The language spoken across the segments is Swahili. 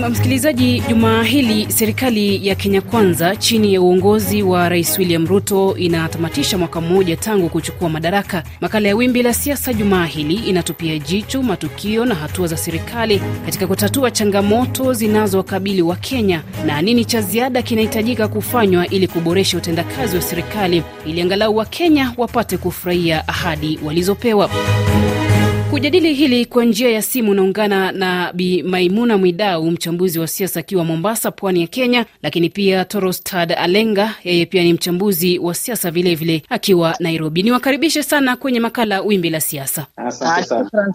Nam msikilizaji, jumaa hili serikali ya Kenya Kwanza chini ya uongozi wa Rais William Ruto inatamatisha mwaka mmoja tangu kuchukua madaraka. Makala ya Wimbi la Siasa jumaa hili inatupia jicho matukio na hatua za serikali katika kutatua changamoto zinazowakabili wa Kenya na nini cha ziada kinahitajika kufanywa ili kuboresha utendakazi wa serikali ili angalau Wakenya wapate kufurahia ahadi walizopewa. Kujadili hili kwa njia ya simu naungana na Bi Maimuna Mwidau, mchambuzi wa siasa akiwa Mombasa, pwani ya Kenya, lakini pia Torostad Alenga, yeye pia ni mchambuzi wa siasa vilevile akiwa Nairobi. Niwakaribishe sana kwenye makala Wimbi la Siasa. Asante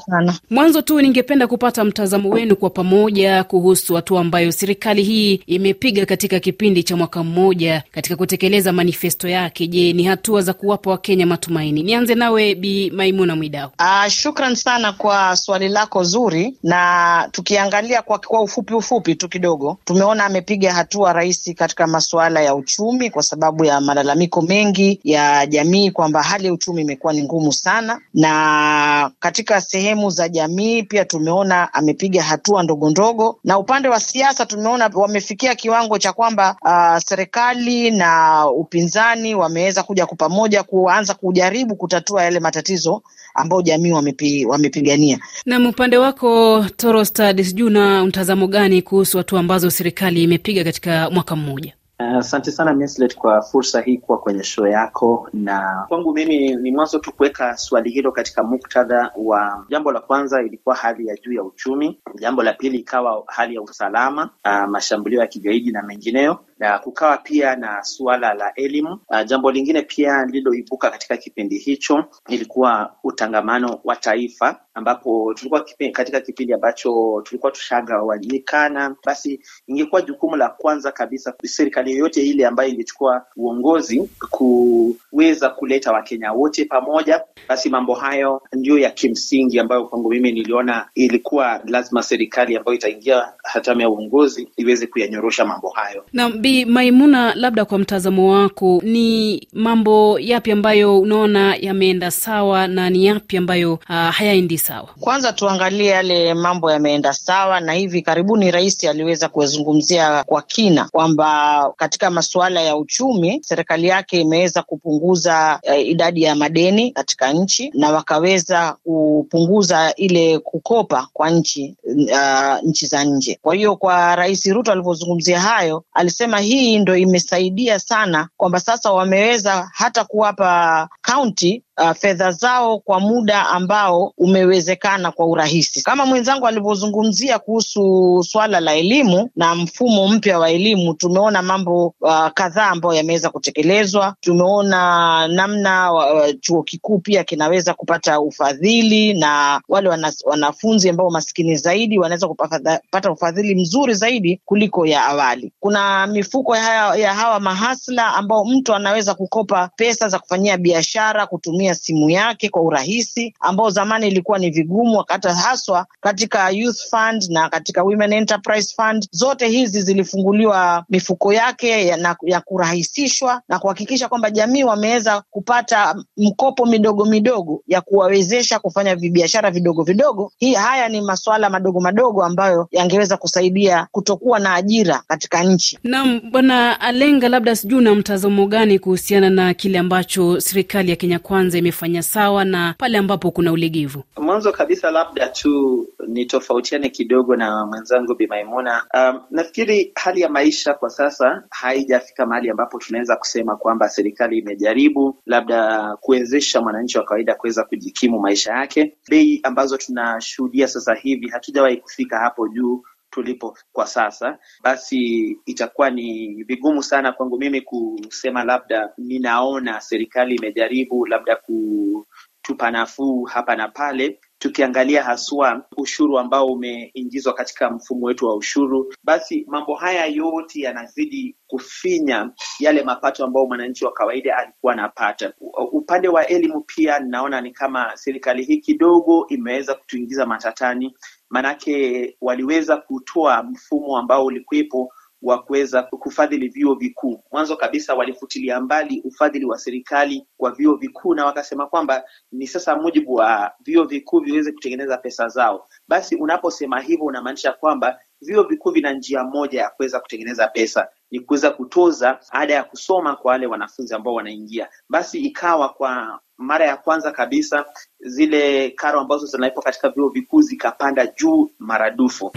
sana. Mwanzo tu ningependa kupata mtazamo wenu kwa pamoja kuhusu hatua ambayo serikali hii imepiga katika kipindi cha mwaka mmoja katika kutekeleza manifesto yake. Je, ni hatua za kuwapa Wakenya matumaini? Nianze nawe Bi Maimuna Mwidau. Shukran sana kwa swali lako zuri, na tukiangalia kwa, kwa ufupi ufupi tu kidogo, tumeona amepiga hatua rais katika masuala ya uchumi, kwa sababu ya malalamiko mengi ya jamii kwamba hali ya uchumi imekuwa ni ngumu sana, na katika sehemu za jamii pia tumeona amepiga hatua ndogo ndogo, na upande wa siasa tumeona wamefikia kiwango cha kwamba uh, serikali na upinzani wameweza kuja kwa pamoja kuanza kujaribu kutatua yale matatizo ambayo jamii wamepi, wamepigania. Nam, upande wako Torostad, sijui una mtazamo gani kuhusu hatua ambazo serikali imepiga katika mwaka mmoja? Asante uh, sana Mislet, kwa fursa hii kuwa kwenye show yako, na kwangu mimi ni mwanzo tu kuweka swali hilo katika muktadha wa jambo la kwanza ilikuwa hali ya juu ya uchumi, jambo la pili ikawa hali ya usalama, uh, mashambulio ya kigaidi na mengineyo na kukawa pia na suala la elimu. Uh, jambo lingine pia lililoibuka katika kipindi hicho ilikuwa utangamano wa taifa, ambapo tulikuwa kipindi, katika kipindi ambacho tulikuwa tushagawanyikana. Basi ingekuwa jukumu la kwanza kabisa serikali yoyote ile ambayo ingechukua uongozi kuweza kuleta Wakenya wote pamoja. Basi mambo hayo ndiyo ya kimsingi ambayo kwangu mimi niliona ilikuwa lazima serikali ambayo itaingia hatamu ya uongozi iweze kuyanyorosha mambo hayo na Bi Maimuna, labda kwa mtazamo wako, ni mambo yapi ambayo unaona yameenda sawa na ni yapi ambayo uh, hayaendi sawa? Kwanza tuangalie yale mambo yameenda sawa, na hivi karibuni rais aliweza kuyazungumzia kwa kina kwamba katika masuala ya uchumi serikali yake imeweza kupunguza uh, idadi ya madeni katika nchi na wakaweza kupunguza ile kukopa kwa nchi uh, nchi za nje. Kwa hiyo kwa Rais Ruto alivyozungumzia hayo, alisema hii ndo imesaidia sana kwamba sasa wameweza hata kuwapa kaunti uh, fedha zao kwa muda ambao umewezekana kwa urahisi, kama mwenzangu alivyozungumzia kuhusu swala la elimu na mfumo mpya wa elimu. Tumeona mambo uh, kadhaa ambayo yameweza kutekelezwa. Tumeona namna uh, chuo kikuu pia kinaweza kupata ufadhili na wale wanas, wanafunzi ambao maskini zaidi wanaweza kupata ufadhili mzuri zaidi kuliko ya awali. Kuna mifuko ya, ya hawa mahasla ambao mtu anaweza kukopa pesa za kufanyia biashara kutumia simu yake kwa urahisi, ambao zamani ilikuwa ni vigumu, hata haswa katika Youth Fund na katika Women Enterprise Fund. Zote hizi zilifunguliwa mifuko yake ya, na, ya kurahisishwa na kuhakikisha kwamba jamii wameweza kupata mkopo midogo midogo ya kuwawezesha kufanya vibiashara vidogo vidogo. Hii haya ni masuala madogo madogo ambayo yangeweza kusaidia kutokuwa na ajira katika nchi. Naam, Bwana Alenga, labda sijui una mtazamo gani kuhusiana na kile ambacho serikali ya Kenya Kwanza imefanya sawa na pale ambapo kuna ulegevu? Mwanzo kabisa, labda tu nitofautiane kidogo na mwenzangu Bi Maimuna. Um, nafikiri hali ya maisha kwa sasa haijafika mahali ambapo tunaweza kusema kwamba serikali imejaribu labda kuwezesha mwananchi wa kawaida kuweza kujikimu maisha yake. Bei ambazo tunashuhudia sasa hivi hatujawahi kufika hapo juu tulipo kwa sasa, basi itakuwa ni vigumu sana kwangu mimi kusema labda ninaona serikali imejaribu labda kutupa nafuu hapa na pale. Tukiangalia haswa ushuru ambao umeingizwa katika mfumo wetu wa ushuru, basi mambo haya yote yanazidi kufinya yale mapato ambayo mwananchi wa kawaida alikuwa anapata. Upande wa elimu pia ninaona ni kama serikali hii kidogo imeweza kutuingiza matatani, manake waliweza kutoa mfumo ambao ulikuwepo wa kuweza kufadhili vyuo vikuu. Mwanzo kabisa walifutilia mbali ufadhili wa serikali kwa vyuo vikuu, na wakasema kwamba ni sasa mujibu wa vyuo vikuu viweze kutengeneza pesa zao. Basi unaposema hivyo unamaanisha kwamba vyuo vikuu vina njia moja ya kuweza kutengeneza pesa ni kuweza kutoza ada ya kusoma kwa wale wanafunzi ambao wanaingia. Basi ikawa kwa mara ya kwanza kabisa zile karo ambazo zinalipwa katika vyuo vikuu zikapanda juu maradufu.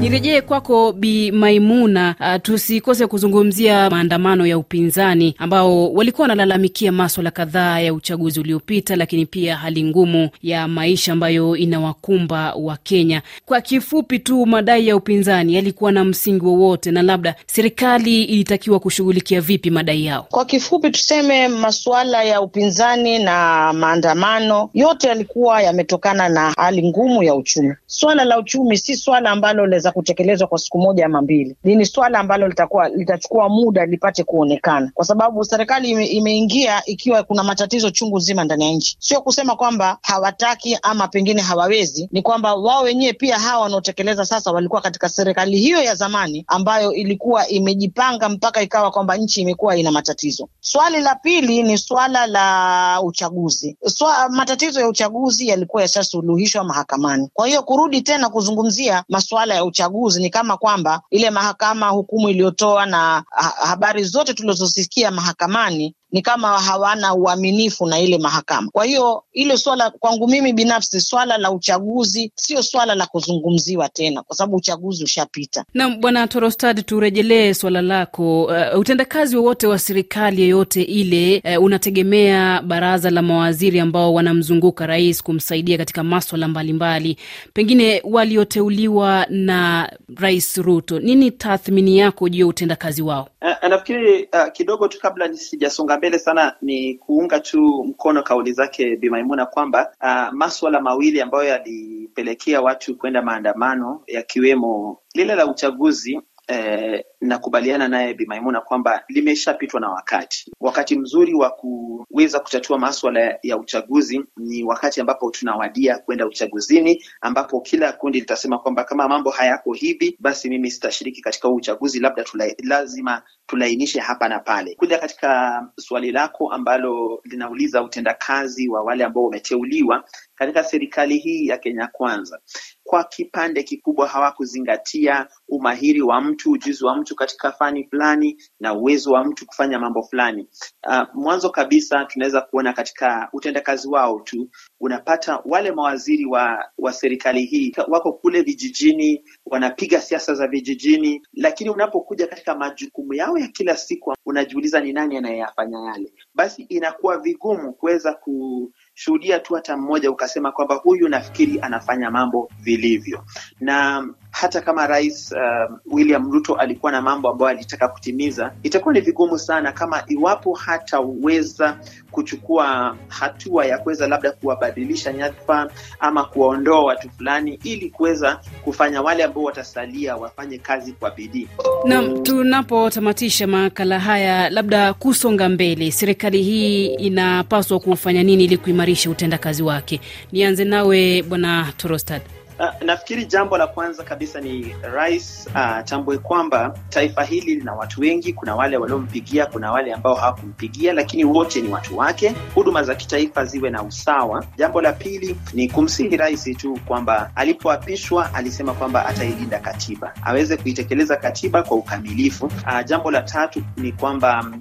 Nirejee kwako Bi Maimuna. Uh, tusikose kuzungumzia maandamano ya upinzani ambao walikuwa wanalalamikia maswala kadhaa ya uchaguzi uliopita, lakini pia hali ngumu ya maisha ambayo inawakumba wa Kenya. Kwa kifupi tu, madai ya upinzani yalikuwa na msingi wowote, na labda serikali ilitakiwa kushughulikia vipi madai yao? Kwa kifupi tuseme masuala ya upinzani na maandamano yote yalikuwa yametokana na hali ngumu ya uchumi. Swala la uchumi si swala ambalo linaweza kutekelezwa kwa siku moja ama mbili. Ni swala ambalo litakuwa litachukua muda lipate kuonekana, kwa sababu serikali ime, imeingia ikiwa kuna matatizo chungu nzima ndani ya nchi. Sio kusema kwamba hawataki ama pengine hawawezi, ni kwamba wao wenyewe pia hawa wanaotekeleza sasa walikuwa katika serikali hiyo ya zamani ambayo ilikuwa imejipanga mpaka ikawa kwamba nchi imekuwa ina matatizo. Swali la pili ni swala la uchaguzi. Swa, matatizo ya uchaguzi yalikuwa yashasuluhishwa mahakamani, kwa hiyo kurudi tena kuzungumzia masuala ya uchaguzi ni kama kwamba ile mahakama hukumu iliyotoa na habari zote tulizozisikia mahakamani ni kama hawana uaminifu na ile mahakama. Kwa hiyo ile swala kwangu mimi binafsi, swala la uchaguzi sio swala la kuzungumziwa tena, kwa sababu uchaguzi ushapita. Naam, Bwana Torostad, turejelee swala lako. Uh, utendakazi wowote wa serikali yoyote ile uh, unategemea baraza la mawaziri ambao wanamzunguka rais kumsaidia katika maswala mbalimbali, pengine walioteuliwa na Rais Ruto. Nini tathmini yako juu ya utendakazi wao? Uh, nafikiri uh, kidogo tu kabla nisijasonga mbele sana ni kuunga tu mkono kauli zake Bi Maimuna kwamba uh, maswala mawili ambayo yalipelekea watu kwenda maandamano yakiwemo lile la uchaguzi eh, nakubaliana naye Bi Maimuna kwamba limeshapitwa na wakati. Wakati mzuri wa kuweza kutatua maswala ya uchaguzi ni wakati ambapo tunawadia kwenda uchaguzini, ambapo kila kundi litasema kwamba kama mambo hayako hivi, basi mimi sitashiriki katika huu uchaguzi, labda tula, lazima tulainishe hapa na pale. Kuja katika swali lako ambalo linauliza utendakazi wa wale ambao wameteuliwa katika serikali hii ya Kenya Kwanza, kwa kipande kikubwa hawakuzingatia umahiri wa mtu, ujuzi wa mtu katika fani fulani na uwezo wa mtu kufanya mambo fulani. Uh, mwanzo kabisa tunaweza kuona katika utendakazi wao tu, unapata wale mawaziri wa, wa serikali hii wako kule vijijini, wanapiga siasa za vijijini, lakini unapokuja katika majukumu yao ya kila siku, unajiuliza ni nani anayeyafanya yale, basi inakuwa vigumu kuweza ku shuhudia tu hata mmoja ukasema kwamba huyu nafikiri anafanya mambo vilivyo. Na hata kama Rais uh, William Ruto alikuwa na mambo ambayo alitaka kutimiza, itakuwa ni vigumu sana kama iwapo hataweza kuchukua hatua ya kuweza labda kuwabadilisha nyadhifa ama kuwaondoa watu fulani, ili kuweza kufanya wale ambao watasalia wafanye kazi kwa bidii. Naam, tunapotamatisha makala haya, labda kusonga mbele, serikali hii inapaswa kufanya nini ili kuimarisha utendakazi wake? Nianze nawe Bwana Torostad. Uh, nafikiri jambo la kwanza kabisa ni rais atambue uh, kwamba taifa hili lina watu wengi. Kuna wale waliompigia, kuna wale ambao hawakumpigia, lakini wote ni watu wake. Huduma za kitaifa ziwe na usawa. Jambo la pili ni kumsihi rais tu kwamba alipoapishwa alisema kwamba atailinda katiba, aweze kuitekeleza katiba kwa ukamilifu. Uh, jambo la tatu ni kwamba um,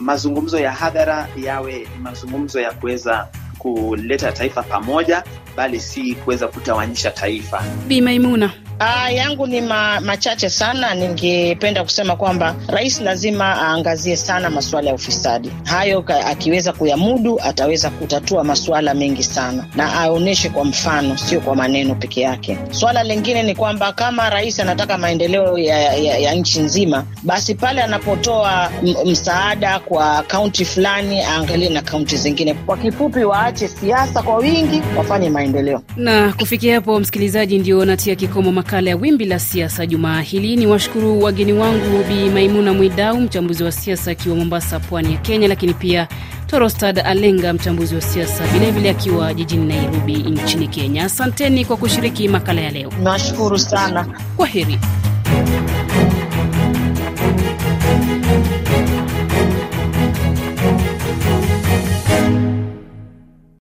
mazungumzo ya hadhara yawe mazungumzo ya kuweza kuleta taifa pamoja, bali si kuweza kutawanyisha taifa. Bi Maimuna. Aa, yangu ni ma, machache sana. Ningependa kusema kwamba rais lazima aangazie sana masuala ya ufisadi. Hayo akiweza kuyamudu ataweza kutatua masuala mengi sana, na aonyeshe kwa mfano, sio kwa maneno peke yake. Swala lingine ni kwamba kama rais anataka maendeleo ya, ya, ya nchi nzima, basi pale anapotoa msaada kwa kaunti fulani aangalie na kaunti zingine. Kwa kifupi, waache siasa kwa wingi, wafanye maendeleo. Na kufikia hapo, msikilizaji, ndio natia kikomo makala ya Wimbi la Siasa jumaa hili. Ni washukuru wageni wangu Bi Maimuna Mwidau, mchambuzi wa siasa akiwa Mombasa, pwani ya Kenya, lakini pia Torostad Alenga, mchambuzi wa siasa vilevile akiwa jijini Nairobi nchini Kenya. Asanteni kwa kushiriki makala ya leo. Nashukuru sana, kwa heri.